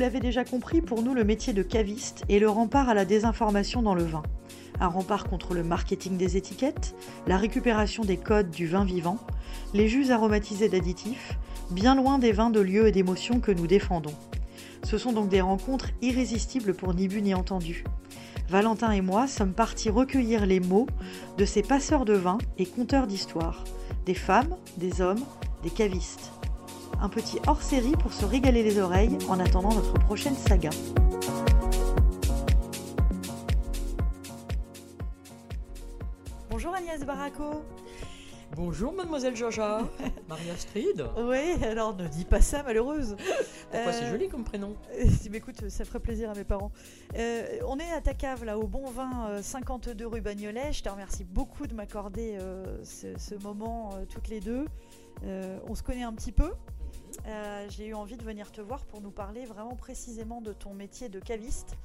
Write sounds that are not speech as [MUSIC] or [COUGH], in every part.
l'avez déjà compris, pour nous, le métier de caviste est le rempart à la désinformation dans le vin. Un rempart contre le marketing des étiquettes, la récupération des codes du vin vivant, les jus aromatisés d'additifs, bien loin des vins de lieu et d'émotions que nous défendons. Ce sont donc des rencontres irrésistibles pour ni bu ni entendu. Valentin et moi sommes partis recueillir les mots de ces passeurs de vin et conteurs d'histoire, des femmes, des hommes, des cavistes. Un petit hors-série pour se régaler les oreilles en attendant notre prochaine saga. Bonjour Agnès Baraco. Bonjour mademoiselle Jaja, [LAUGHS] Maria Astrid. Oui, alors ne dis pas ça malheureuse. Pourquoi c'est joli comme prénom [LAUGHS] euh, écoute, ça ferait plaisir à mes parents. Euh, on est à ta cave là, au Bon Vin 52 euh, rue Bagnolet. Je te remercie beaucoup de m'accorder ce, moment toutes les deux. on se connaît un petit peu. J'ai eu envie de venir te voir pour nous parler vraiment précisément de ton métier de caviste.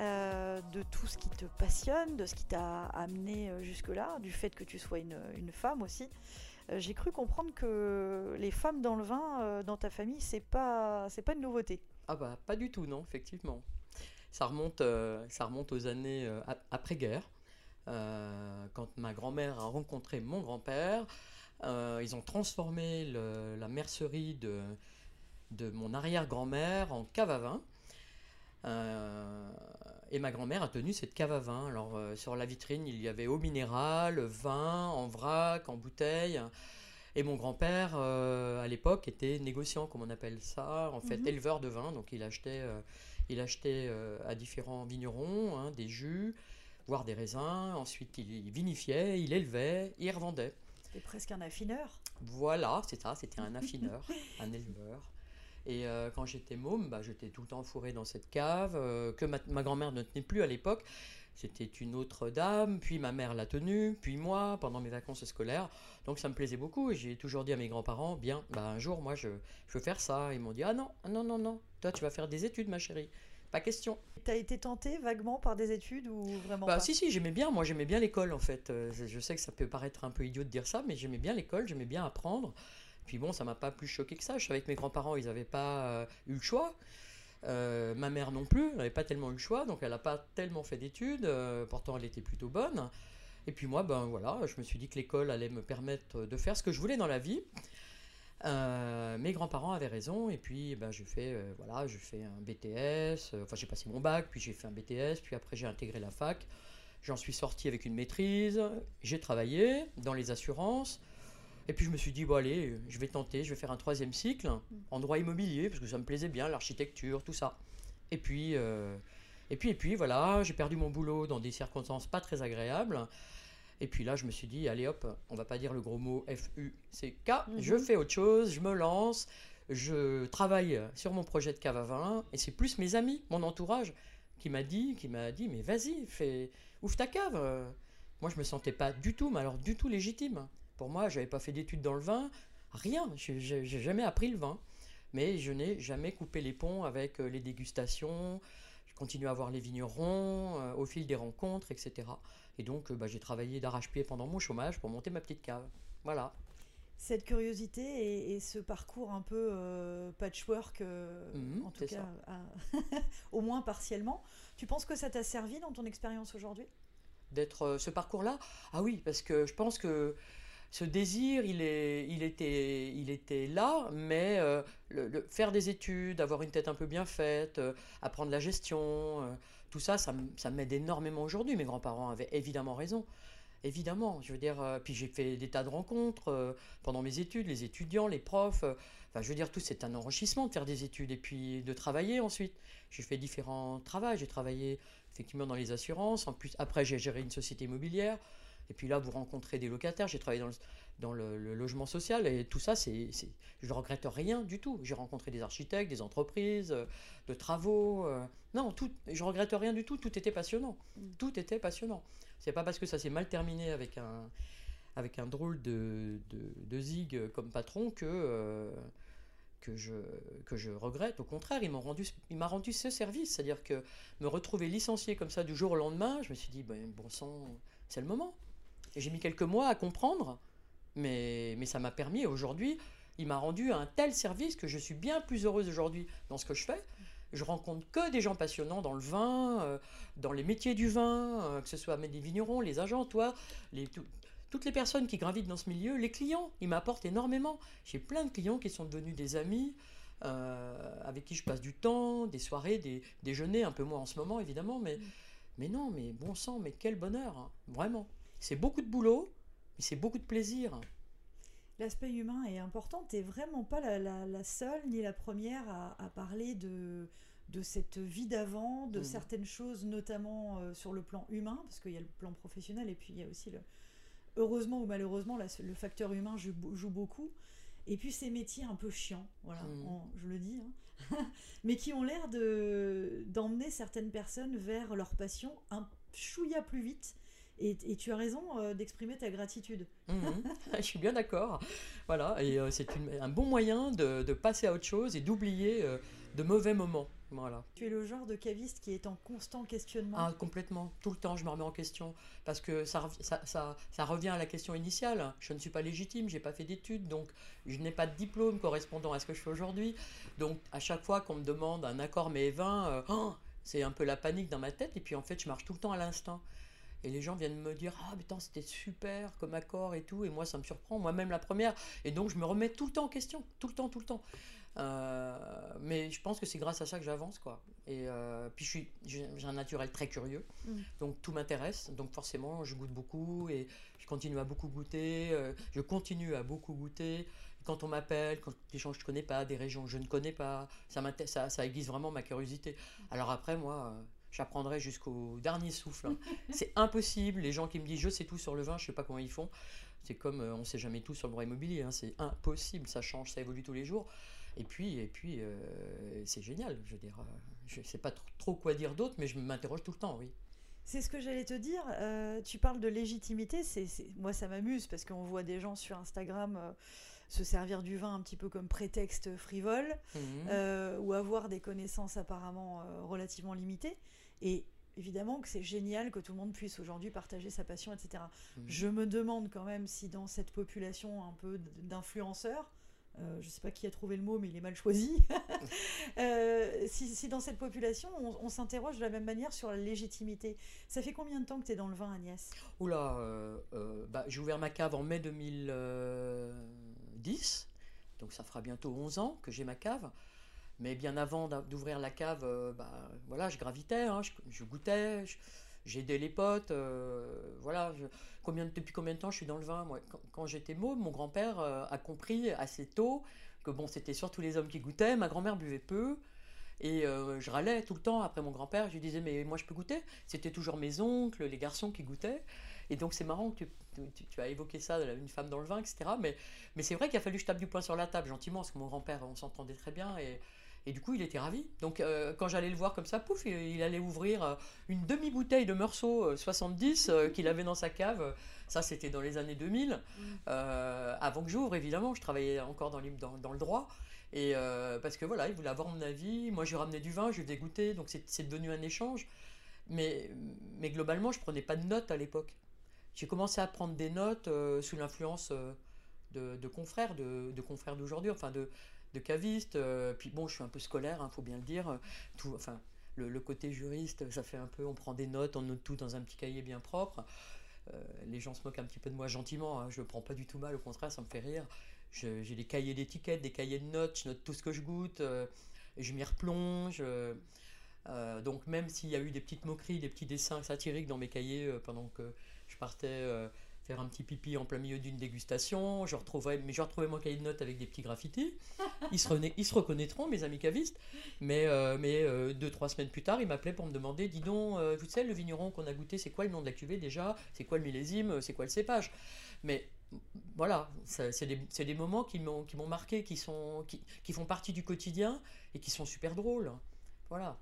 Euh, de tout ce qui te passionne, de ce qui t'a amené euh, jusque-là, du fait que tu sois une, femme aussi. Euh, j'ai cru comprendre que les femmes dans le vin, dans ta famille, c'est pas, c'est pas une nouveauté. Ah bah pas du tout, non, effectivement. Ça remonte, ça remonte aux années après-guerre, quand ma grand-mère a rencontré mon grand-père. Ils ont transformé la mercerie de, de mon arrière-grand-mère en cave à vin. Euh, et ma grand-mère a tenu cette cave à vin. Alors euh, sur la vitrine, il y avait eau minérale, vin en vrac, en bouteille. Et mon grand-père, euh, à l'époque, était négociant, comme on appelle ça, en fait, mhm. éleveur de vin. Donc il achetait, il achetait à différents vignerons hein, des jus, voire des raisins. Ensuite, il vinifiait, il élevait, il revendait. C'était presque un affineur. Voilà, c'est ça, c'était un affineur, [LAUGHS] un éleveur. Et euh, quand j'étais môme, bah, j'étais tout le temps fourré dans cette cave, euh, que ma, grand-mère ne tenait plus à l'époque. C'était une autre dame, puis ma mère l'a tenue, puis moi, pendant mes vacances scolaires. Donc ça me plaisait beaucoup et j'ai toujours dit à mes grands-parents, bien, bah, un jour, moi, je, veux faire ça. Ils m'ont dit, ah non, non, non, non, toi, tu vas faire des études, ma chérie. Pas question. T'as été tenté vaguement par des études ou vraiment bah, pas Si, si, j'aimais bien. Moi, j'aimais bien l'école en fait. Euh, je sais que ça peut paraître un peu idiot de dire ça, mais j'aimais bien l'école, j'aimais bien apprendre. Puis bon, ça m'a pas plus choqué que ça. Je savais que mes grands-parents, ils n'avaient pas euh, eu le choix. Euh, ma mère non plus, elle n'avait pas tellement eu le choix, donc elle n'a pas tellement fait d'études. Euh, pourtant, elle était plutôt bonne. Et puis moi, ben voilà, je me suis dit que l'école allait me permettre de faire ce que je voulais dans la vie. Mes grands-parents avaient raison, et puis ben, j'ai fait, voilà, j'ai fait un BTS, enfin j'ai passé mon bac, puis j'ai fait un BTS, puis après j'ai intégré la fac. J'en suis sorti avec une maîtrise, j'ai travaillé dans les assurances, et puis je me suis dit, bon allez, je vais tenter, je vais faire un troisième cycle en droit immobilier, parce que ça me plaisait bien, l'architecture, tout ça. Et puis, euh, et puis, et puis voilà, j'ai perdu mon boulot dans des circonstances pas très agréables. Et puis là, je me suis dit, allez hop, on va pas dire le gros mot F-U-C-K, mm-hmm. je fais autre chose, je me lance, je travaille sur mon projet de cave à vin, et c'est plus mes amis, mon entourage, qui m'a dit, qui m'a dit, mais vas-y, fais, ouvre ta cave. Moi, je me sentais pas du tout, mais alors du tout légitime. Pour moi, je n'avais pas fait d'études dans le vin, rien. Je n'ai jamais appris le vin. Mais je n'ai jamais coupé les ponts avec euh, les dégustations. Je continue à voir les vignerons euh, au fil des rencontres, etc. Et donc, euh, bah, j'ai travaillé d'arrache-pied pendant mon chômage pour monter ma petite cave. Voilà. Cette curiosité et, ce parcours un peu patchwork, mhm, en tout cas, [LAUGHS] au moins partiellement, tu penses que ça t'a servi dans ton expérience aujourd'hui? D'être ce parcours-là? Ah oui, parce que je pense que ce désir, il, est, il, était, il était là, mais euh, le, faire des études, avoir une tête un peu bien faite, euh, apprendre la gestion, euh, tout ça, ça, m'aide énormément aujourd'hui. Mes grands-parents avaient évidemment raison. Évidemment, je veux dire, puis j'ai fait des tas de rencontres pendant mes études, les étudiants, les profs. Enfin, je veux dire, tout c'est un enrichissement de faire des études et puis de travailler ensuite. J'ai fait différents travaux. J'ai travaillé effectivement dans les assurances. En plus, après, j'ai géré une société immobilière. Et puis là, vous rencontrez des locataires. J'ai travaillé dans, le, dans le, logement social et tout ça, c'est, je ne regrette rien du tout. J'ai rencontré des architectes, des entreprises, euh, de travaux. Euh, non, tout, je regrette rien du tout. Tout était passionnant. Mm. Tout était passionnant. C'est pas parce que ça s'est mal terminé avec un, avec un drôle de, de, zig comme patron que. Euh, que je, que je regrette. Au contraire, il m'a rendu, il rendu ce service. C'est-à-dire que me retrouver licencié comme ça du jour au lendemain, je me suis dit, ben, bon sang, c'est le moment j'ai mis quelques mois à comprendre, mais, mais ça m'a permis aujourd'hui, il m'a rendu un tel service que je suis bien plus heureuse aujourd'hui dans ce que je fais je rencontre que des gens passionnants dans le vin, euh, dans les métiers du vin, euh, que ce soit les vignerons, les agents, toi, les, toutes les personnes qui gravitent dans ce milieu, les clients, ils m'apportent énormément. J'ai plein de clients qui sont devenus des amis, euh, avec qui je passe du temps, des soirées, des déjeuners, un peu moins en ce moment évidemment, mais, mais non, mais bon sang, mais quel bonheur, hein, vraiment. C'est beaucoup de boulot, mais c'est beaucoup de plaisir. L'aspect humain est important. Tu n'es vraiment pas la, seule ni la première à, parler de, de cette vie d'avant, de mmh. certaines choses, notamment euh, sur le plan humain, parce qu'il y a le plan professionnel et puis il y a aussi le, heureusement ou malheureusement, le facteur humain joue, beaucoup. Et puis ces métiers un peu chiants, voilà, mmh. je le dis, hein. [LAUGHS] mais qui ont l'air d'emmener certaines personnes vers leur passion un chouïa plus vite. Et, tu as raison euh, d'exprimer ta gratitude. Mmh. [LAUGHS] je suis bien d'accord. Voilà, et euh, c'est un bon moyen de, passer à autre chose et d'oublier euh, de mauvais moments. Voilà. Tu es le genre de caviste qui est en constant questionnement Ah, complètement. Tout le temps, je me remets en question. Parce que ça, ça, ça, revient à la question initiale. Je ne suis pas légitime, j'ai pas fait d'études, donc je n'ai pas de diplôme correspondant à ce que je fais aujourd'hui. Donc, à chaque fois qu'on me demande un accord mais 20, euh, oh, c'est un peu la panique dans ma tête. Et puis, en fait, je marche tout le temps à l'instant. Et les gens viennent me dire Ah, putain, c'était super comme accord et tout. Et moi, ça me surprend, moi-même la première. Et donc, je me remets tout le temps en question. Tout le temps, tout le temps. Euh, mais je pense que c'est grâce à ça que j'avance, quoi. Et euh, puis je suis, j'ai un naturel très curieux, mm. donc tout m'intéresse. Donc forcément, je goûte beaucoup et je continue à beaucoup goûter. Euh, je continue à beaucoup goûter. Quand on m'appelle, quand des gens que je connais pas, des régions que je ne connais pas, ça, ça, ça aiguise vraiment ma curiosité. Alors après, moi, j'apprendrai jusqu'au dernier souffle. Hein. [LAUGHS] c'est impossible. Les gens qui me disent je sais tout sur le vin, je sais pas comment ils font. C'est comme on sait jamais tout sur le droit immobilier. Hein. C'est impossible. Ça change, ça évolue tous les jours. Et puis, et puis euh, c'est génial. Je veux dire, euh, je ne sais pas trop quoi dire d'autre, mais je m'interroge tout le temps, oui. C'est ce que j'allais te dire. Euh, tu parles de légitimité. C'est, moi, ça m'amuse parce qu'on voit des gens sur Instagram se servir du vin un petit peu comme prétexte frivole mmh. ou avoir des connaissances apparemment relativement limitées. Et évidemment que c'est génial que tout le monde puisse aujourd'hui partager sa passion, etc. Mmh. Je me demande quand même si dans cette population un peu d'influenceurs, euh, je ne sais pas qui a trouvé le mot, mais il est mal choisi. [LAUGHS] Euh, si, dans cette population, on, s'interroge de la même manière sur la légitimité. Ça fait combien de temps que tu es dans le vin, Agnès? Oula, euh, bah, j'ai ouvert ma cave en mai 2010, donc ça fera bientôt 11 ans que j'ai ma cave. Mais bien avant d'ouvrir la cave, bah, voilà, je gravitais, hein, je, goûtais, j'ai aidé les potes, voilà. Je, depuis combien de temps je suis dans le vin Moi, quand, j'étais môme, mon grand-père euh, a compris assez tôt que bon, c'était surtout les hommes qui goûtaient. Ma grand-mère buvait peu. Et euh, je râlais tout le temps après mon grand-père. Je lui disais, mais moi je peux goûter? C'était toujours mes oncles, les garçons qui goûtaient. Et donc c'est marrant que tu, as évoqué ça, une femme dans le vin, etc. Mais, mais c'est vrai qu'il a fallu que je tape du poing sur la table gentiment, parce que mon grand-père, on s'entendait très bien. Et, et du coup, il était ravi. Donc, euh, quand j'allais le voir comme ça, pouf, il, allait ouvrir euh, une demi-bouteille de Meursault 70 euh, qu'il avait dans sa cave. Ça, c'était dans les années 2000. Mm. avant que j'ouvre, évidemment, je travaillais encore dans, dans, le droit. Et parce que voilà, il voulait avoir mon avis. Moi, je ramenais du vin, je dégoûtais. Donc, c'est devenu un échange. Mais, mais globalement, je prenais pas de notes à l'époque. J'ai commencé à prendre des notes sous l'influence de, confrères, de, confrères d'aujourd'hui, enfin de, de caviste. Euh, puis bon, je suis un peu scolaire, il hein, faut bien le dire. Tout, enfin, le, côté juriste, ça fait un peu, on prend des notes, on note tout dans un petit cahier bien propre. Euh, les gens se moquent un petit peu de moi gentiment, hein, je ne prends pas du tout mal, au contraire, ça me fait rire. J'ai des cahiers d'étiquettes, des cahiers de notes, je note tout ce que je goûte, euh, je m'y replonge. donc même s'il y a eu des petites moqueries, des petits dessins satiriques dans mes cahiers pendant que je partais faire un petit pipi en plein milieu d'une dégustation. Je retrouverai, mais je retrouverai mon cahier de notes avec des petits graffitis. Ils se, reconnaîtront, mes amis cavistes. Mais, euh, mais euh, deux, trois semaines plus tard, ils m'appelaient pour me demander Dis donc, euh, vous savez, le vigneron qu'on a goûté, c'est quoi le nom de la cuvée déjà? C'est quoi le millésime? C'est quoi le cépage? Mais voilà, c'est des, des, moments qui m'ont marqué, qui, sont, qui, qui font partie du quotidien et qui sont super drôles. Voilà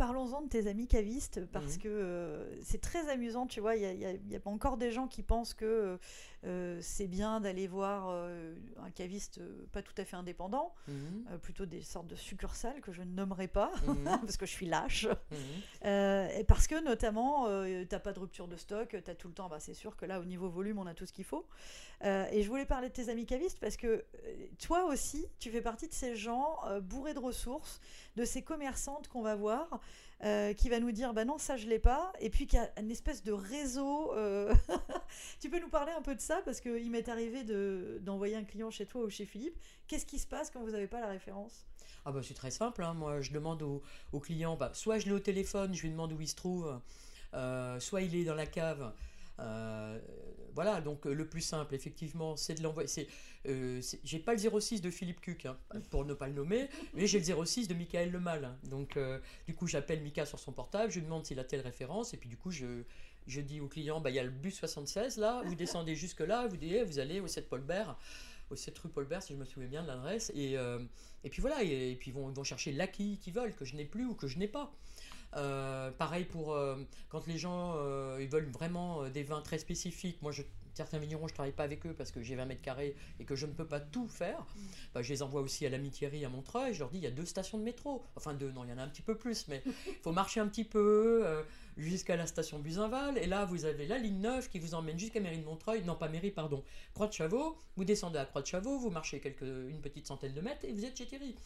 parlons-en de tes amis cavistes parce mhm. que euh, c'est très amusant, tu vois. Il y, a, encore des gens qui pensent que euh, c'est bien d'aller voir euh, un caviste pas tout à fait indépendant, mhm. plutôt des sortes de succursales que je ne nommerai pas mhm. [LAUGHS] parce que je suis lâche. et parce que notamment, t'as pas de rupture de stock, tu as tout le temps, bah, c'est sûr que là, au niveau volume, on a tout ce qu'il faut. Et je voulais parler de tes amis cavistes parce que toi aussi, tu fais partie de ces gens bourrés de ressources, de ces commerçantes qu'on va voir, euh, qui va nous dire, bah non, ça je l'ai pas, et puis qu'il y a une espèce de réseau. euh, [LAUGHS] tu peux nous parler un peu de ça? Parce qu'il m'est arrivé de- d'envoyer un client chez toi ou chez Philippe. Qu'est-ce qui se passe quand vous n'avez pas la référence? Ah bah c'est très simple, hein. moi je demande au, au client, bah, soit je l'ai au téléphone, je lui demande où il se trouve, euh, soit il est dans la cave. Euh, voilà, donc euh, le plus simple, effectivement, c'est de l'envoyer. euh, j'ai pas le 06 de Philippe Cuc, hein, pour ne pas le nommer, mais j'ai le 06 de Michael Lemal. hein. Donc, du coup, j'appelle Mika sur son portable, je lui demande s'il a telle référence, et puis du coup, je, dis au client, bah, il y a le bus 76 là, vous descendez jusque là, vous, dites, vous allez au 7 Paulbert, au 7 rue Paulbert, si je me souviens bien de l'adresse, et, puis voilà, et, puis ils vont, vont chercher l'acquis qu'ils veulent, que je n'ai plus ou que je n'ai pas. Euh, pareil pour euh, quand les gens euh, ils veulent vraiment des vins très spécifiques. Moi, je, certains vignerons, je travaille pas avec eux parce que j'ai 20 mètres carrés et que je ne peux pas tout faire. Bah, je les envoie aussi à l'Amitiéry à Montreuil. Je leur dis il y a deux stations de métro. Enfin, deux, non, il y en a un petit peu plus, mais il [LAUGHS] faut marcher un petit peu euh, jusqu'à la station Buzinval. Et là, vous avez la ligne 9 qui vous emmène jusqu'à Mairie de Montreuil. Non, pas Mairie, pardon. Croix de Chavaux. Vous descendez à Croix de Chavaux, vous marchez quelques, une petite centaine de mètres et vous êtes chez Thierry.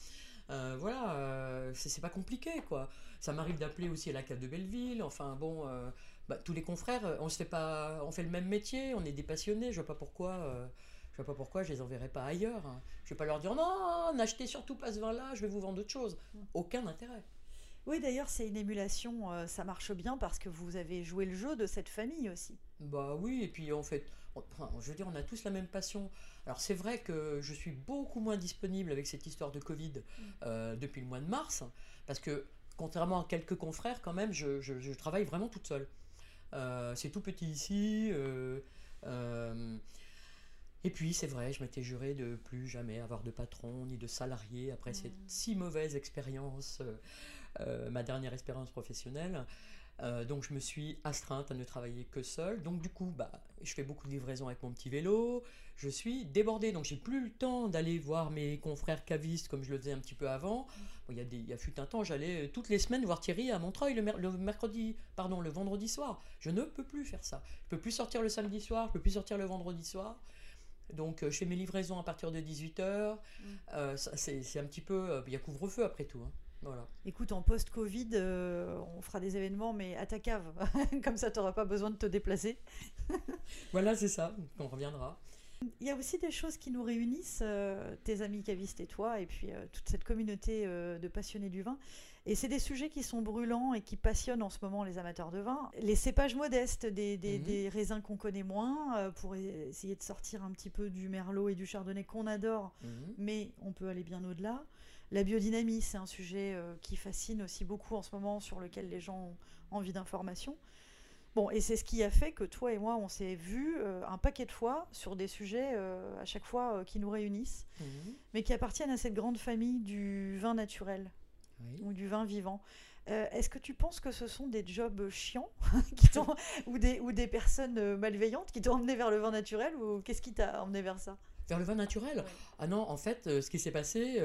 Euh, voilà, euh, c'est pas compliqué quoi. Ça m'arrive d'appeler aussi à la cave de Belleville. Enfin bon, euh, bah, tous les confrères, euh, on se fait pas, on fait le même métier, on est des passionnés. Je vois pas pourquoi, euh, je vois pas pourquoi je les enverrai pas ailleurs. hein. Je vais pas leur dire non, n'achetez surtout pas ce vin-là, je vais vous vendre autre chose. Aucun intérêt. Oui, d'ailleurs, c'est une émulation, euh, ça marche bien parce que vous avez joué le jeu de cette famille aussi. Bah oui, et puis en fait, on- je veux dire, on a tous la même passion. Alors c'est vrai que je suis beaucoup moins disponible avec cette histoire de Covid euh, depuis le mois de mars, parce que contrairement à quelques confrères, quand même, je, je- je travaille vraiment toute seule. Euh, c'est tout petit ici. euh, euh, et puis c'est vrai, je m'étais juré de plus jamais avoir de patron ni de salarié après cette si mauvaise expérience, ma dernière expérience professionnelle. Donc je me suis astreinte à ne travailler que seule. Donc du coup, bah, je fais beaucoup de livraisons avec mon petit vélo. Je suis débordée, donc j'ai plus le temps d'aller voir mes confrères cavistes comme je le faisais un petit peu avant. Bon, Il y a des, il y a fut un temps, j'allais euh, toutes les semaines voir Thierry à Montreuil le, mer- le mercredi, pardon, le vendredi soir. Je ne peux plus faire ça. Je peux plus sortir le samedi soir, je peux plus sortir le vendredi soir. Donc euh, je fais mes livraisons à partir de 18h. c'est c'est un petit peu... euh, Il y a couvre-feu après tout. hein. Voilà. Écoute, en post-Covid, euh, on fera des événements, mais à ta cave. [LAUGHS] Comme ça, tu n'auras pas besoin de te déplacer. Voilà, c'est ça. On reviendra. Il y a aussi des choses qui nous réunissent, euh, tes amis cavistes et toi, et puis euh, toute cette communauté euh, de passionnés du vin. Et c'est des sujets qui sont brûlants et qui passionnent en ce moment les amateurs de vin. Les cépages modestes, des, des- Mhm. des raisins qu'on connaît moins, pour e- essayer de sortir un petit peu du merlot et du chardonnay qu'on adore, Mhm. mais on peut aller bien au-delà. La biodynamie, c'est un sujet qui fascine aussi beaucoup en ce moment, sur lequel les gens ont envie d'informations. Bon, et c'est ce qui a fait que toi et moi, on s'est vus euh, un paquet de fois sur des sujets euh, à chaque fois euh, qui nous réunissent, Mhm. mais qui appartiennent à cette grande famille du vin naturel Oui. ou du vin vivant. Est-ce que tu penses que ce sont des jobs chiants [LAUGHS] qui ou, des, ou des personnes malveillantes qui t'ont emmené vers le vin naturel ou qu'est-ce qui t'a emmené vers ça? Vers le vin naturel? Ah non, en fait, ce qui s'est passé,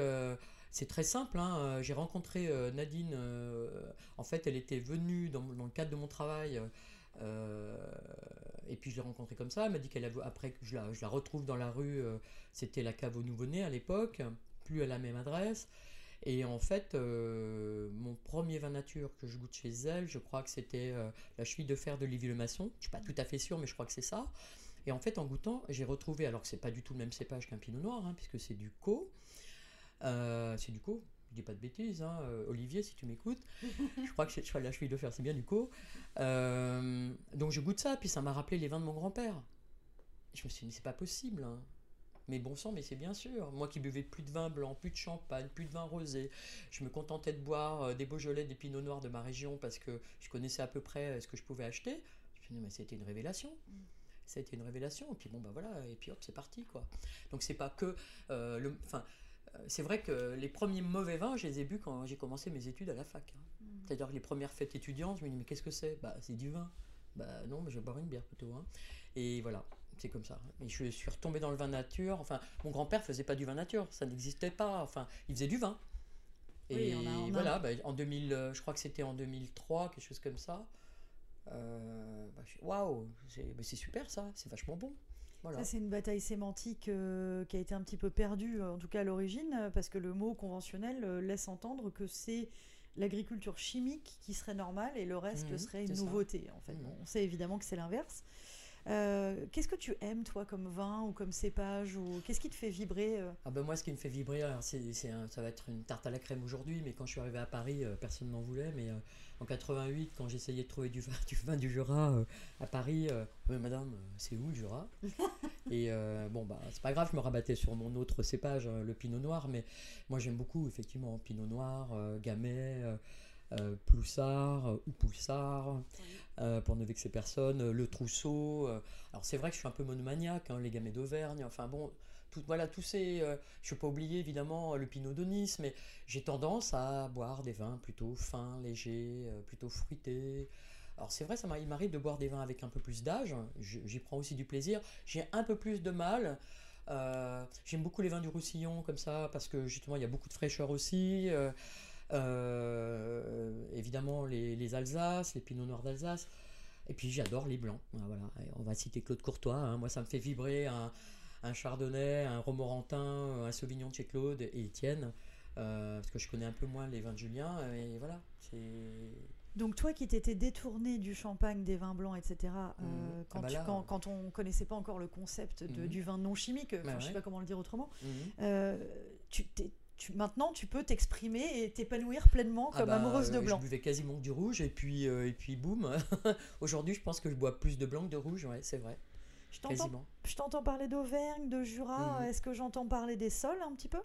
c'est très simple. hein. J'ai rencontré Nadine. euh, en fait, elle était venue dans, dans le cadre de mon travail. Euh, et puis je l'ai rencontrée comme ça. Elle m'a dit qu'elle après que je la, retrouve dans la rue, euh, c'était la cave au nouveau-né à l'époque, plus à la même adresse. Et en fait, euh, mon premier vin nature que je goûte chez elle, je crois que c'était la cheville de fer de Livy le Maçon. Je suis pas tout à fait sûr, mais je crois que c'est ça. Et en fait, en goûtant, j'ai retrouvé, alors que c'est pas du tout le même cépage qu'un pinot noir, hein, puisque c'est du co. C'est du co, je dis pas de bêtises, hein, euh, Olivier, si tu m'écoutes. [LAUGHS] je crois que je crois que la cheville de fer, c'est bien du co. Euh, donc je goûte ça, puis ça m'a rappelé les vins de mon grand-père. Je me suis dit, c'est pas possible. hein. Mais bon sang, mais c'est bien sûr. Moi qui buvais plus de vin blanc, plus de champagne, plus de vin rosé, je me contentais de boire euh, des Beaujolais, des Pinots Noirs de ma région parce que je connaissais à peu près ce que je pouvais acheter. Je me suis dit, mais c'était une révélation. Ça a été une révélation. Et puis bon, bah voilà, et puis hop, c'est parti quoi. Donc c'est pas que. le, c'est vrai que les premiers mauvais vins, je les ai bu quand j'ai commencé mes études à la fac. hein. C'est-à-dire que les premières fêtes étudiantes, je me dis, mais qu'est-ce que c'est? Bah, c'est du vin. Bah non, mais je vais boire une bière plutôt. hein. Et voilà, c'est comme ça. Et je suis retombé dans le vin nature. Enfin, mon grand-père faisait pas du vin nature, ça n'existait pas. Enfin, il faisait du vin. Et voilà, bah, en 2000, je crois que c'était en 2003, quelque chose comme ça. Euh, bah, waouh, bah, c'est super ça, c'est vachement bon. Ça, c'est une bataille sémantique euh, qui a été un petit peu perdue, en tout cas à l'origine, parce que le mot conventionnel euh, laisse entendre que c'est l'agriculture chimique qui serait normale et le reste mmh, serait une nouveauté. En fait, mmh. on sait évidemment que c'est l'inverse. Euh, qu'est-ce que tu aimes, toi, comme vin ou comme cépage ou Qu'est-ce qui te fait vibrer euh ah ben Moi, ce qui me fait vibrer, c'est, ça va être une tarte à la crème aujourd'hui, mais quand je suis arrivé à Paris, euh, personne n'en voulait. Mais en 88, quand j'essayais de trouver du vin [LAUGHS] du, vin du Jura à Paris, madame, c'est où le Jura? [LAUGHS] Et bon, bah, c'est pas grave, je me rabattais sur mon autre cépage, le pinot noir, mais moi j'aime beaucoup, effectivement, pinot noir, gamay. Euh, Ploussard euh, ou Poussard, euh, pour ne vexer personne, Le Trousseau. alors c'est vrai que je suis un peu monomaniaque, hein, les gamets d'Auvergne, enfin bon, tout, voilà, tous ces. je ne vais pas oublier évidemment le Pinot de Nice, mais j'ai tendance à boire des vins plutôt fins, légers, plutôt fruités. Alors c'est vrai, ça il m'arrive de boire des vins avec un peu plus d'âge, j'y prends aussi du plaisir. J'ai un peu plus de mal. J'aime beaucoup les vins du Roussillon comme ça, parce que justement il y a beaucoup de fraîcheur aussi. Euh, évidemment, les, les, Alsaces, les Pinot Noirs d'Alsace. Et puis j'adore les blancs. Ah, voilà. on va citer Claude Courtois. Hein. Moi, ça me fait vibrer un, un Chardonnay, un Romorantin, un Sauvignon de chez Claude et Étienne. Euh, parce que je connais un peu moins les vins de Julien. Et voilà. Donc toi qui t'étais détourné du champagne, des vins blancs, etc., euh, mmh. quand, ah bah quand, on connaissait pas encore le concept de, mmh. du vin non chimique, bah je ne sais pas comment le dire autrement, mmh. tu t'es maintenant, tu peux t'exprimer et t'épanouir pleinement ah comme bah, amoureuse de blanc. Je buvais quasiment que du rouge et puis, euh, et puis boum. [LAUGHS] Aujourd'hui, je pense que je bois plus de blanc que de rouge, ouais, c'est vrai. Je t'entends parler d'Auvergne, de Jura. Mhm. Est-ce que j'entends parler des sols un petit peu?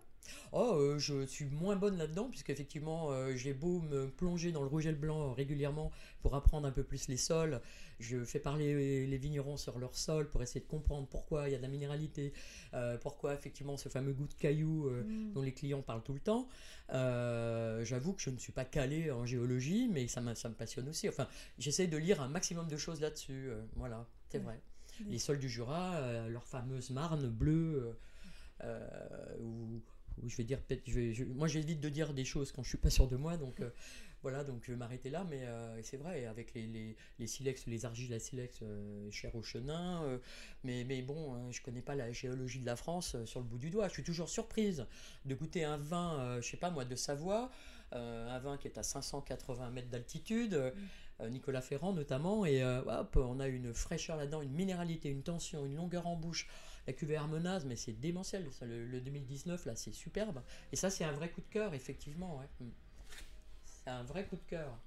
Oh, euh, je suis moins bonne là-dedans, puisque effectivement, euh, j'ai beau me plonger dans le rouge et le blanc régulièrement pour apprendre un peu plus les sols. Je fais parler les vignerons sur leurs sols pour essayer de comprendre pourquoi il y a de la minéralité, euh, pourquoi effectivement ce fameux goût de cailloux mm. dont les clients parlent tout le temps. J'avoue que je ne suis pas calé en géologie, mais ça, ça me passionne aussi. Enfin, j'essaie de lire un maximum de choses là-dessus. voilà, c'est vrai les sols du Jura, euh, leur fameuse marne bleue, euh, euh, ou, je vais dire peut-être, moi j'évite de dire des choses quand je suis pas sûr de moi, donc voilà, donc je vais m'arrêter là, mais c'est vrai, avec les, les, silex, les argiles à silex chers au chenin, mais, mais bon, je connais pas la géologie de la France sur le bout du doigt. Je suis toujours surprise de goûter un vin, je sais pas moi, de Savoie, un vin qui est à 580 mètres d'altitude. Mm. Euh, Nicolas Ferrand notamment, et euh, hop, on a une fraîcheur là-dedans, une minéralité, une tension, une longueur en bouche. La cuvée Harmonase, mais c'est démentiel. le, 2019, là, c'est superbe. Et ça, c'est un vrai coup de cœur, effectivement. Ouais. C'est un vrai coup de cœur.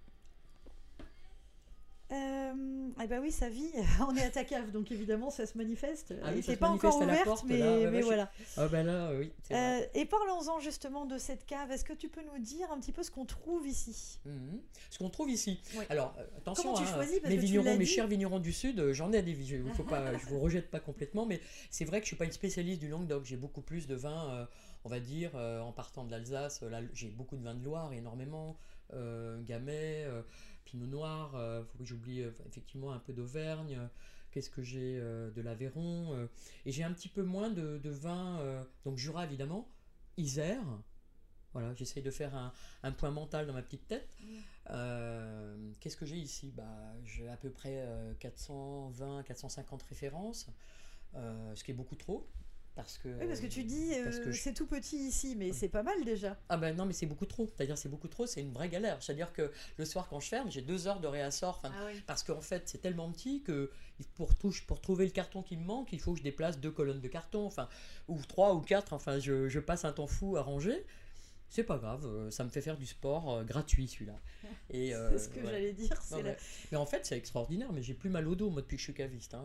Euh, eh ben oui, sa vie, [LAUGHS] on est à ta cave, donc évidemment ça se manifeste. Ah oui, pas encore ouverte, mais, voilà. Ah ben là, oui. Euh, et parlons-en justement de cette cave. Est-ce que tu peux nous dire un petit peu ce qu'on trouve ici? Mhm. Ce qu'on trouve ici. Alors euh, attention, tu hein, mes vignerons, mes chers vignerons du sud, j'en ai des je ne pas, [LAUGHS] je vous rejette pas complètement, mais c'est vrai que je suis pas une spécialiste du Languedoc. J'ai beaucoup plus de vins, on va dire, en partant de l'Alsace. j'ai beaucoup de vins de Loire, énormément, Gamay. Pinot Noir, euh, faut que j'oublie euh, effectivement un peu d'Auvergne, euh, qu'est-ce que j'ai de l'Aveyron, et j'ai un petit peu moins de, vin, donc Jura évidemment, Isère, voilà, j'essaye de faire un, point mental dans ma petite tête. Qu'est-ce que j'ai ici? Bah, J'ai à peu près 420, 450 références, ce qui est beaucoup trop. Parce que, oui, parce que tu dis, euh, c'est tout petit ici, mais c'est pas mal déjà. Ah ben non, mais c'est beaucoup trop. C'est-à-dire, c'est beaucoup trop, c'est une vraie galère. C'est-à-dire que le soir, quand je ferme, j'ai deux heures de réassort. Ah parce qu'en fait, c'est tellement petit que pour, pour trouver le carton qui me manque, il faut que je déplace deux colonnes de carton, enfin, ou trois ou quatre. Enfin, je, je passe un temps fou à ranger c'est pas grave, euh, ça me fait faire du sport euh, gratuit celui-là. [LAUGHS] c'est ce que j'allais dire. Mais en fait, c'est extraordinaire, mais j'ai plus mal au dos moi depuis que je suis caviste. Hein,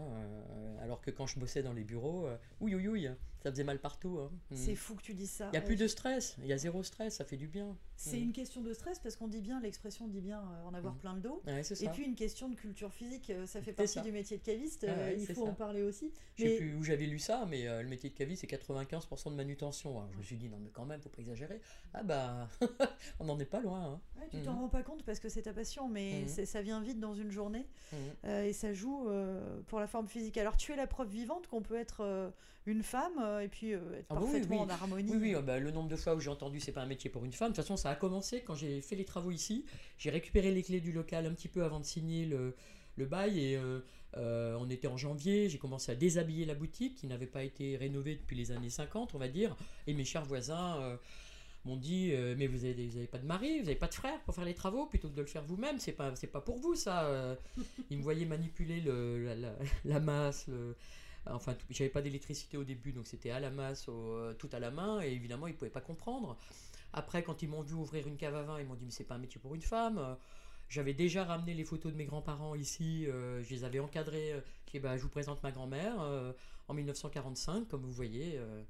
alors que quand je bossais dans les bureaux, oui, oui, oui, ça faisait mal partout. Hein. C'est hmm. fou que tu dis ça. Il n'y a plus de stress, il y a zéro stress, ça fait du bien. C'est hmm. une question de stress parce qu'on dit bien, l'expression dit bien euh, en avoir hmm. plein le dos. et puis une question de culture physique, euh, ça fait partie du métier de caviste, euh, il faut en parler aussi. Je sais plus où j'avais lu ça, mais le métier de caviste, c'est 95% de manutention. je me suis dit, non mais quand même, faut pas exagérer. Ah bah, [LAUGHS] on n'en est pas loin. Hein. tu t'en rends pas compte parce que c'est ta passion, mais ça vient vite dans une journée et ça joue pour la forme physique. Alors tu es la preuve vivante qu'on peut être une femme euh, et puis euh, être ah parfaitement en harmonie. Oui, oui bah, le nombre de fois où j'ai entendu c'est pas un métier pour une femme, de toute façon ça a commencé quand j'ai fait les travaux ici. J'ai récupéré les clés du local un petit peu avant de signer le, le bail et euh, euh, on était en janvier. J'ai commencé à déshabiller la boutique qui n'avait pas été rénovée depuis les années 50, on va dire. Et mes chers voisins euh, m'ont dit Mais vous n'avez vous avez pas de mari, vous n'avez pas de frère pour faire les travaux plutôt que de le faire vous-même. C'est pas, c'est pas pour vous ça. [LAUGHS] Ils me voyaient manipuler le, la, la, la masse. Le, Enfin, j'avais pas d'électricité au début, donc c'était à la masse, au, tout à la main, et évidemment, ils pouvaient pas comprendre. Après, quand ils m'ont vu ouvrir une cave à vin, ils m'ont dit, mais c'est pas un métier pour une femme. J'avais déjà ramené les photos de mes grands-parents ici, euh, je les avais encadrées. et bah, je vous présente ma grand-mère euh, en 1945, comme vous voyez. Euh,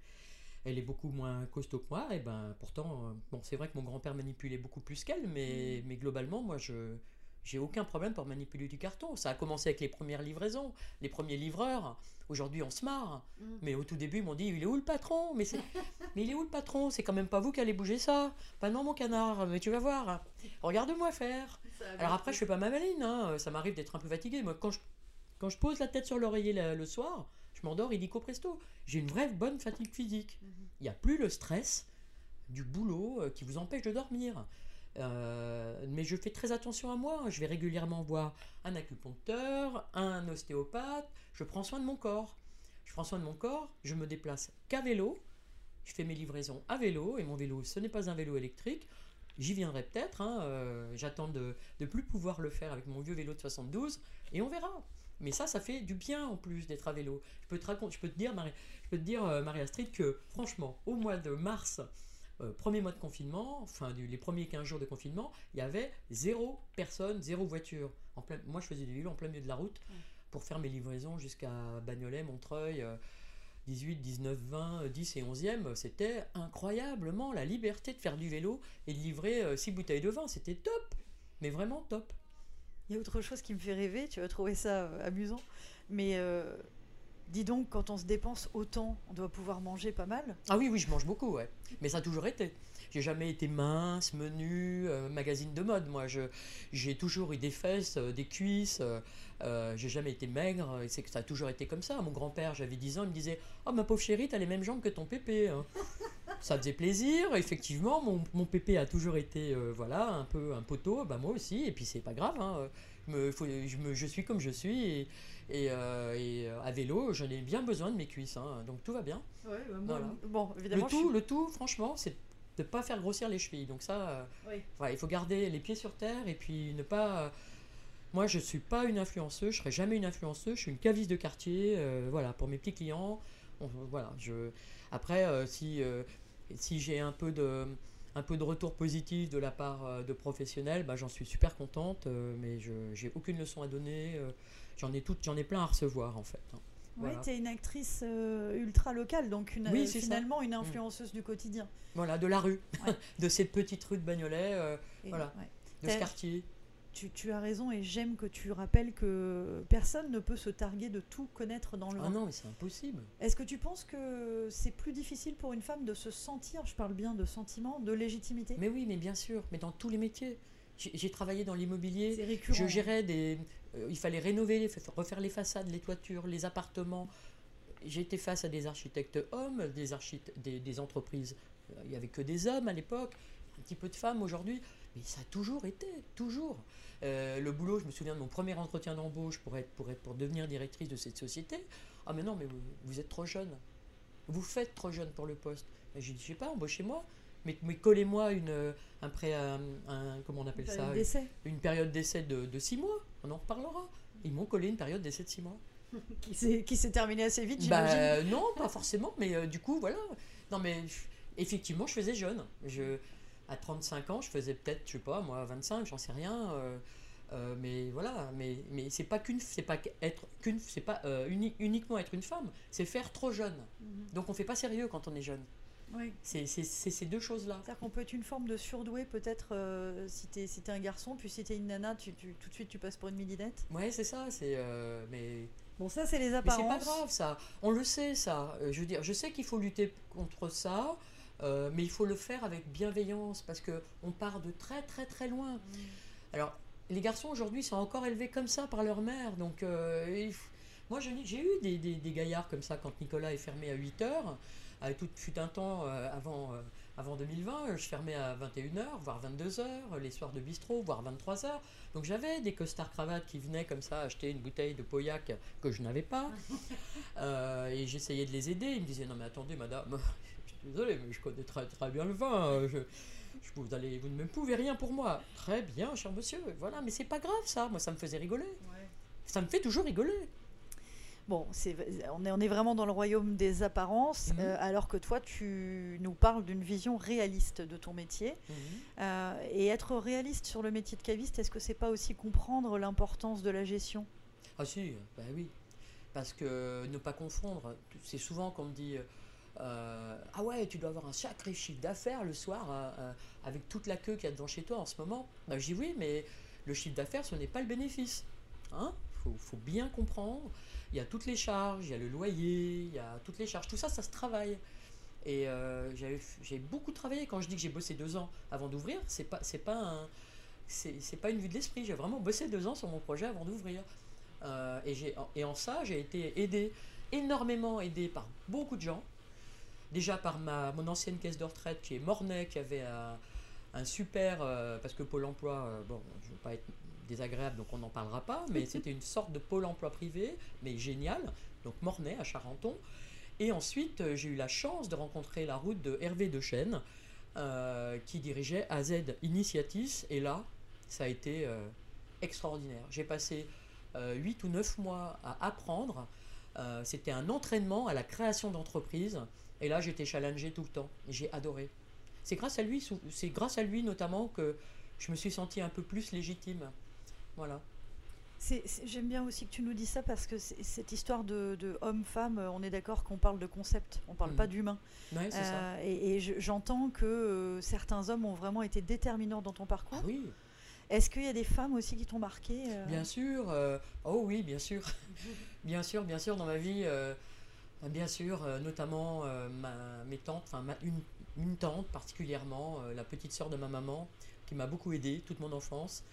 elle est beaucoup moins costaud que moi, et ben pourtant, bon, c'est vrai que mon grand-père manipulait beaucoup plus qu'elle, mais, mais globalement, moi, je, j'ai aucun problème pour manipuler du carton. Ça a commencé avec les premières livraisons, les premiers livreurs. Aujourd'hui, on se marre. Mm. Mais au tout début, ils m'ont dit Il est où le patron? Mais, [LAUGHS] mais il est où le patron? C'est quand même pas vous qui allez bouger ça. Pas non, mon canard, mais tu vas voir. Regarde-moi faire. Alors après, je fais pas ma maline. Hein. Ça m'arrive d'être un peu fatigué. Moi, quand je, quand je pose la tête sur l'oreiller le, soir, je m'endors illico presto. J'ai une vraie bonne fatigue physique. Mm-hmm. Il n'y a plus le stress du boulot euh, qui vous empêche de dormir. Euh, mais je fais très attention à moi. Je vais régulièrement voir un acupuncteur, un ostéopathe. Je prends soin de mon corps. Je prends soin de mon corps. Je me déplace qu'à vélo. Je fais mes livraisons à vélo. Et mon vélo, ce n'est pas un vélo électrique. J'y viendrai peut-être. Hein, euh, j'attends de ne plus pouvoir le faire avec mon vieux vélo de 72. Et on verra. Mais ça, ça fait du bien en plus d'être à vélo. Je peux te, raconter, je peux te dire, Marie, je peux te dire, euh, Marie Astrid, que franchement, au mois de mars euh, premier mois de confinement, enfin les premiers 15 jours de confinement, il y avait zéro personne, zéro voiture. En plein, moi, je faisais des vélos en plein milieu de la route pour faire mes livraisons jusqu'à Bagnolet, Montreuil. 18, 19, 20, 10 et 11e, c'était incroyablement la liberté de faire du vélo et de livrer 6 euh, bouteilles de vin. C'était top, mais vraiment top. Il y a autre chose qui me fait rêver, tu vas trouver ça euh, amusant, mais Dis donc, quand on se dépense autant, on doit pouvoir manger pas mal Ah oui, oui, je mange beaucoup, ouais. Mais ça a toujours été. J'ai jamais été mince, menu, euh, magazine de mode. Moi, j'ai toujours eu des fesses, euh, des cuisses. Euh, euh, j'ai jamais été maigre. C'est que ça a toujours été comme ça. Mon grand-père, j'avais 10 ans, il me disait Oh, ma pauvre chérie, t'as les mêmes jambes que ton pépé. Hein. ça faisait plaisir. Effectivement, mon, mon pépé a toujours été, voilà, un peu un poteau. Bah, moi aussi. Et puis, c'est pas grave. Hein. Me, faut, je, me, je suis comme je suis. Et, et, et à vélo, j'en ai bien besoin de mes cuisses. Hein. Donc, tout va bien. Ouais, bah, voilà. bon, évidemment, le tout, le tout, franchement, c'est de ne pas faire grossir les chevilles. Donc ça, euh, il faut garder les pieds sur terre et puis ne pas... Euh, moi, je ne suis pas une influenceuse, je ne serai jamais une influenceuse, je suis une caviste de quartier, euh, voilà, pour mes petits clients. voilà, je... Après, si, si j'ai un peu de un peu de retour positif de la part de professionnels, bah, j'en suis super contente, mais je j'ai aucune leçon à donner. j'en ai toutes, j'en ai plein à recevoir en fait. Hein. Oui, tu es une actrice euh, ultra locale, donc une, euh, finalement une mm. influenceuse du quotidien. Voilà, de la rue, [LAUGHS] de cette petite rue de Bagnolet, euh, voilà, de ce quartier. Tu, tu, as raison et j'aime que tu rappelles que personne ne peut se targuer de tout connaître dans le Ah non, mais c'est impossible. Est-ce que tu penses que c'est plus difficile pour une femme de se sentir, je parle bien de sentiment, de légitimité? Mais oui, mais bien sûr, mais dans tous les métiers. J'ai travaillé dans l'immobilier, je gérais des, euh, il fallait rénover, refaire les façades, les toitures, les appartements. J'étais face à des architectes hommes, des, architectes, des, entreprises. Il n'y avait que des hommes à l'époque, petit peu de femmes aujourd'hui. Mais ça a toujours été, toujours. Euh, le boulot, je me souviens de mon premier entretien d'embauche pour, être, pour, être, pour devenir directrice de cette société. Ah mais non, mais vous, êtes trop jeune. Vous faites trop jeune pour le poste. J'ai dit, je sais pas, embauchez-moi mais, mais collez-moi une, un, pré, un, comment on appelle ça une, période d'essai de, de six mois, on en reparlera. Ils m'ont collé une période d'essai de six mois. [LAUGHS] qui s'est terminée assez vite, bah, j'imagine Non, pas forcément, mais euh, du coup, voilà. Non, mais effectivement, je faisais jeune. Je, à 35 ans, je faisais peut-être, je sais pas, moi, 25, j'en sais rien. Euh, euh, mais voilà, mais, mais c'est pas qu'une, c'est pas être qu'une, c'est pas uniquement être une femme, c'est faire trop jeune. Mhm. Donc on fait pas sérieux quand on est jeune. Oui. C'est ces deux choses-là. C'est-à-dire qu'on peut être une forme de surdoué, peut-être, euh, si t'es si es un garçon, puis si t'es une nana, tu, tout de suite tu passes pour une midinette. Ouais, c'est ça. C'est euh, mais bon, ça c'est les apparences. Mais c'est pas grave, ça. On le sait, ça. Euh, je veux dire, je sais qu'il faut lutter contre ça, mais il faut le faire avec bienveillance parce que on part de très très très loin. Mm. Alors, les garçons aujourd'hui sont encore élevés comme ça par leur mère, donc. Moi, j'ai eu des, des, des, gaillards comme ça quand Nicolas est fermé à 8 heures tout fut un temps euh, avant, euh, Avant 2020, je fermais à 21h, voire 22h, les soirs de bistrot, voire 23h. Donc j'avais des costards cravates qui venaient comme ça acheter une bouteille de Pauillac que je n'avais pas. [LAUGHS] Euh, et j'essayais de les aider. Ils me disaient Non, mais attendez, madame, désolé, mais je connais très, très bien le vin. Je, je- vous, allez, vous ne me pouvez rien pour moi. Très bien, cher monsieur. Voilà, mais c'est pas grave ça. Moi, ça me faisait rigoler. Ça me fait toujours rigoler. Bon, on, est, on est vraiment dans le royaume des apparences, Mhm. euh, alors que toi, tu nous parles d'une vision réaliste de ton métier. Euh, et être réaliste sur le métier de caviste, est-ce que c'est pas aussi comprendre l'importance de la gestion? Ah si, bah oui. Parce que ne pas confondre, c'est souvent qu'on me dit euh, Ah ouais, tu dois avoir un sacré chiffre d'affaires le soir euh, euh, avec toute la queue qu'il y a devant chez toi en ce moment. Bah, je dis oui, mais le chiffre d'affaires, ce n'est pas le bénéfice. Hein faut, bien comprendre. Il y a toutes les charges, il y a le loyer, il y a toutes les charges. Tout ça, ça se travaille. Et j'ai beaucoup travaillé. Quand je dis que j'ai bossé deux ans avant d'ouvrir, c'est pas, pas une vue de l'esprit. J'ai vraiment bossé deux ans sur mon projet avant d'ouvrir. Et en ça, j'ai été aidé, énormément aidé par beaucoup de gens. Déjà par ma, mon ancienne caisse de retraite qui est Mornay, qui avait un, un super. euh, parce que Pôle emploi, euh, bon, je ne veux pas être désagréable, donc on n'en parlera pas, mais [LAUGHS] c'était une sorte de Pôle emploi privé, mais génial. Donc Mornay à Charenton. Et ensuite, euh, j'ai eu la chance de rencontrer la route de Hervé Dechêne, euh, qui dirigeait AZ Initiatis. Et là, ça a été euh, extraordinaire. J'ai passé 8 ou 9 mois à apprendre. Euh, C'était un entraînement à la création d'entreprises. Et là, j'étais challengé tout le temps. J'ai adoré. C'est grâce à lui, c'est grâce à lui notamment que je me suis senti un peu plus légitime. Voilà. J'aime bien aussi que tu nous dis ça parce que cette histoire de, de homme-femme, euh, on est d'accord qu'on parle de concept, on parle Mhm. pas d'humain. Ouais, c'est ça. Euh, et et je- j'entends que euh, certains hommes ont vraiment été déterminants dans ton parcours. Ah oui, Est-ce qu'il y a des femmes aussi qui t'ont marqué euh, Bien sûr, oh oui, bien sûr, [LAUGHS] bien sûr, bien sûr, dans ma vie, bien sûr, euh, notamment euh, ma, mes tantes, enfin une, une tante particulièrement, euh, la petite sœur de ma maman, qui m'a beaucoup aidé toute mon enfance.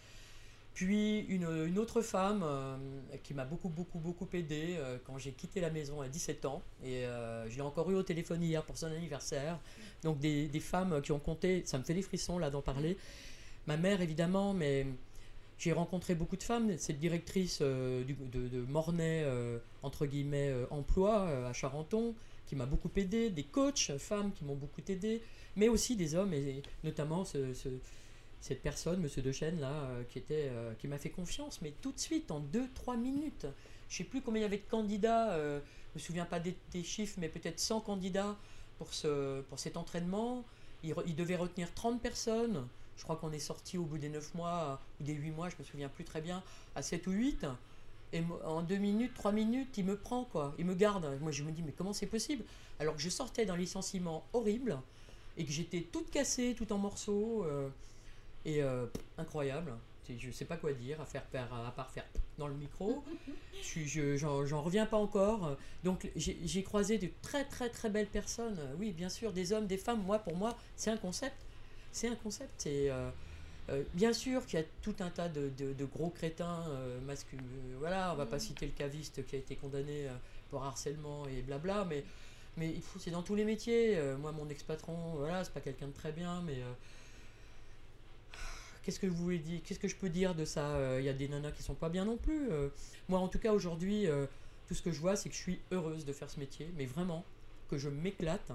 Puis une, une autre femme euh, qui m'a beaucoup, beaucoup, beaucoup aidé euh, quand j'ai quitté la maison à 17 ans. Et euh, je l'ai encore eu au téléphone hier pour son anniversaire. Donc des, des femmes qui ont compté, ça me fait des frissons là d'en parler. Ma mère évidemment, mais j'ai rencontré beaucoup de femmes. Cette directrice euh, de, de Mornay, euh, entre guillemets, euh, emploi à Charenton, qui m'a beaucoup aidé. Des coachs, femmes qui m'ont beaucoup aidé. Mais aussi des hommes, et notamment ce- ce- cette personne, Monsieur Dechêne, là, qui, qui m'a fait confiance, mais tout de suite, en 2-3 minutes. Je sais plus combien il y avait de candidats, je me souviens pas des, chiffres, mais peut-être 100 candidats pour cet entraînement. Il, re- il devait retenir 30 personnes. Je crois qu'on est sorti au bout des 9 mois, ou des 8 mois, je me souviens plus très bien, à 7 ou 8. Et en 2 minutes, 3 minutes, il me prend, quoi. Il me garde. Moi, je me dis, mais comment c'est possible? Alors que je sortais d'un licenciement horrible et que j'étais toute cassée, tout en morceaux. euh, et euh, incroyable. Je sais pas quoi dire, à, faire, faire- à part faire dans le micro. [LAUGHS] Je suis- je- J'en j'en reviens pas encore. Donc j'ai croisé de très très très belles personnes. Oui, bien sûr, des hommes, des femmes. Moi, pour moi, c'est un concept. C'est un concept. C'est euh, euh, bien sûr qu'il y a tout un tas de, de- de gros crétins euh, masculins. voilà, on va pas citer le caviste qui a été condamné pour harcèlement et blabla, mais mais c'est dans tous les métiers. Moi, mon ex-patron, voilà, c'est pas quelqu'un de très bien, mais qu'est-ce que vous voulez dire Qu'est-ce que je peux dire de ça Euh, Il y a des nanas qui sont pas bien non plus. Euh, moi, en tout cas, aujourd'hui, euh, tout ce que je vois, c'est que je suis heureuse de faire ce métier, mais vraiment que je m'éclate,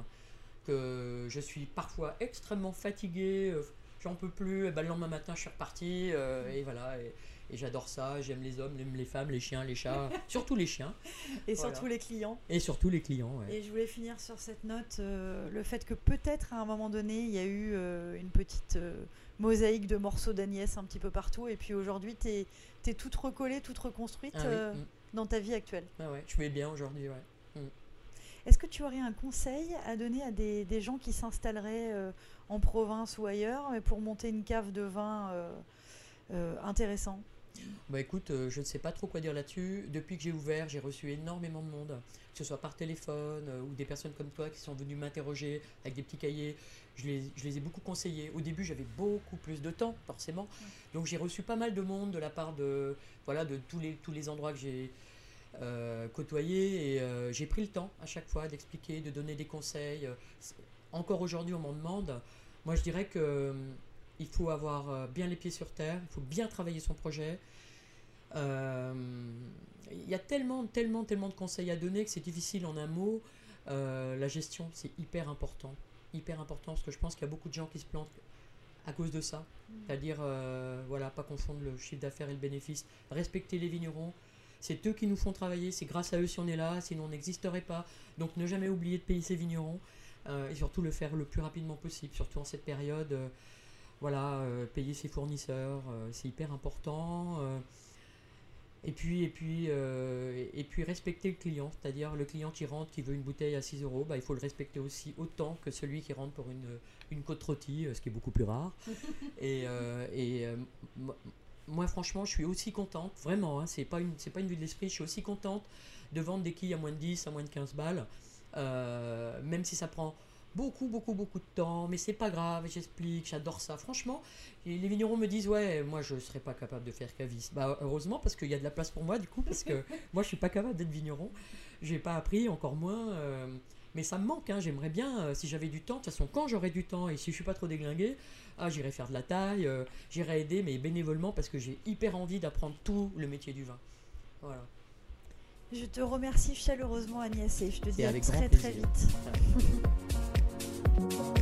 que je suis parfois extrêmement fatiguée, euh, j'en peux plus. Et ben, le lendemain matin, je suis reparti, euh, et voilà. Et, et j'adore ça. J'aime les hommes, j'aime les femmes, les chiens, les chats, [LAUGHS] surtout les chiens, Et Voilà. surtout les clients. et surtout les clients. ouais. Et je voulais finir sur cette note, euh, le fait que peut-être à un moment donné, il y a eu euh, une petite euh, mosaïque de morceaux d'Agnès un petit peu partout, et puis aujourd'hui, tu es, toute recollée, toute reconstruite Ah oui, mm. dans ta vie actuelle. Ah ouais, je vais bien aujourd'hui, ouais. Est-ce que tu aurais un conseil à donner à des, des gens qui s'installeraient euh, en province ou ailleurs mais pour monter une cave de vin euh, euh, intéressant? Bah écoute, euh, je ne sais pas trop quoi dire là-dessus. Depuis que j'ai ouvert, j'ai reçu énormément de monde, que ce soit par téléphone euh, ou des personnes comme toi qui sont venues m'interroger avec des petits cahiers. Je les, je les ai beaucoup conseillés. Au début, j'avais beaucoup plus de temps, forcément. Donc j'ai reçu pas mal de monde de la part de, voilà, de tous, les, tous les endroits que j'ai euh, côtoyés. Et euh, j'ai pris le temps à chaque fois d'expliquer, de donner des conseils. Euh, encore aujourd'hui, on m'en demande. Moi, je dirais que il faut avoir bien les pieds sur terre, il faut bien travailler son projet. Il y a tellement, tellement, tellement de conseils à donner que c'est difficile en un mot. la gestion, c'est hyper important. Hyper important parce que je pense qu'il y a beaucoup de gens qui se plantent à cause de ça. Mm. C'est-à-dire, euh, voilà, pas confondre le chiffre d'affaires et le bénéfice. Respecter les vignerons. C'est eux qui nous font travailler. C'est grâce à eux si on est là, sinon on n'existerait pas. Donc ne jamais oublier de payer ses vignerons. Euh, et surtout le faire le plus rapidement possible, surtout en cette période. Euh, voilà, payer ses fournisseurs, c'est hyper important. Et puis, et puis, euh, et puis respecter le client, c'est-à-dire le client qui rentre, qui veut une bouteille à 6 euros, bah, il faut le respecter aussi autant que celui qui rentre pour une, une côte rôtie, euh, ce qui est beaucoup plus rare. [LAUGHS] et, euh, et moi, franchement, je suis aussi contente, vraiment, hein, c'est pas une, c'est pas une vue de l'esprit, je suis aussi contente de vendre des quilles à moins de 10, à moins de 15 balles, même si ça prend beaucoup, beaucoup, beaucoup de temps, mais c'est pas grave, j'explique, j'adore ça. Franchement, les vignerons me disent, ouais, moi je serais pas capable de faire caviste. Bah, heureusement, parce qu'il y a de la place pour moi, du coup, parce que [LAUGHS] moi je suis pas capable d'être vigneron. J'ai pas appris, encore moins. Euh, mais ça me manque, hein, j'aimerais bien, euh, si j'avais du temps, de toute façon, quand j'aurai du temps et si je suis pas trop déglingué, ah, j'irai faire de la taille, euh, j'irai aider, mais bénévolement, parce que j'ai hyper envie d'apprendre tout le métier du vin. Voilà. Je te remercie chaleureusement Agnès et je te dis à très très vite. [LAUGHS]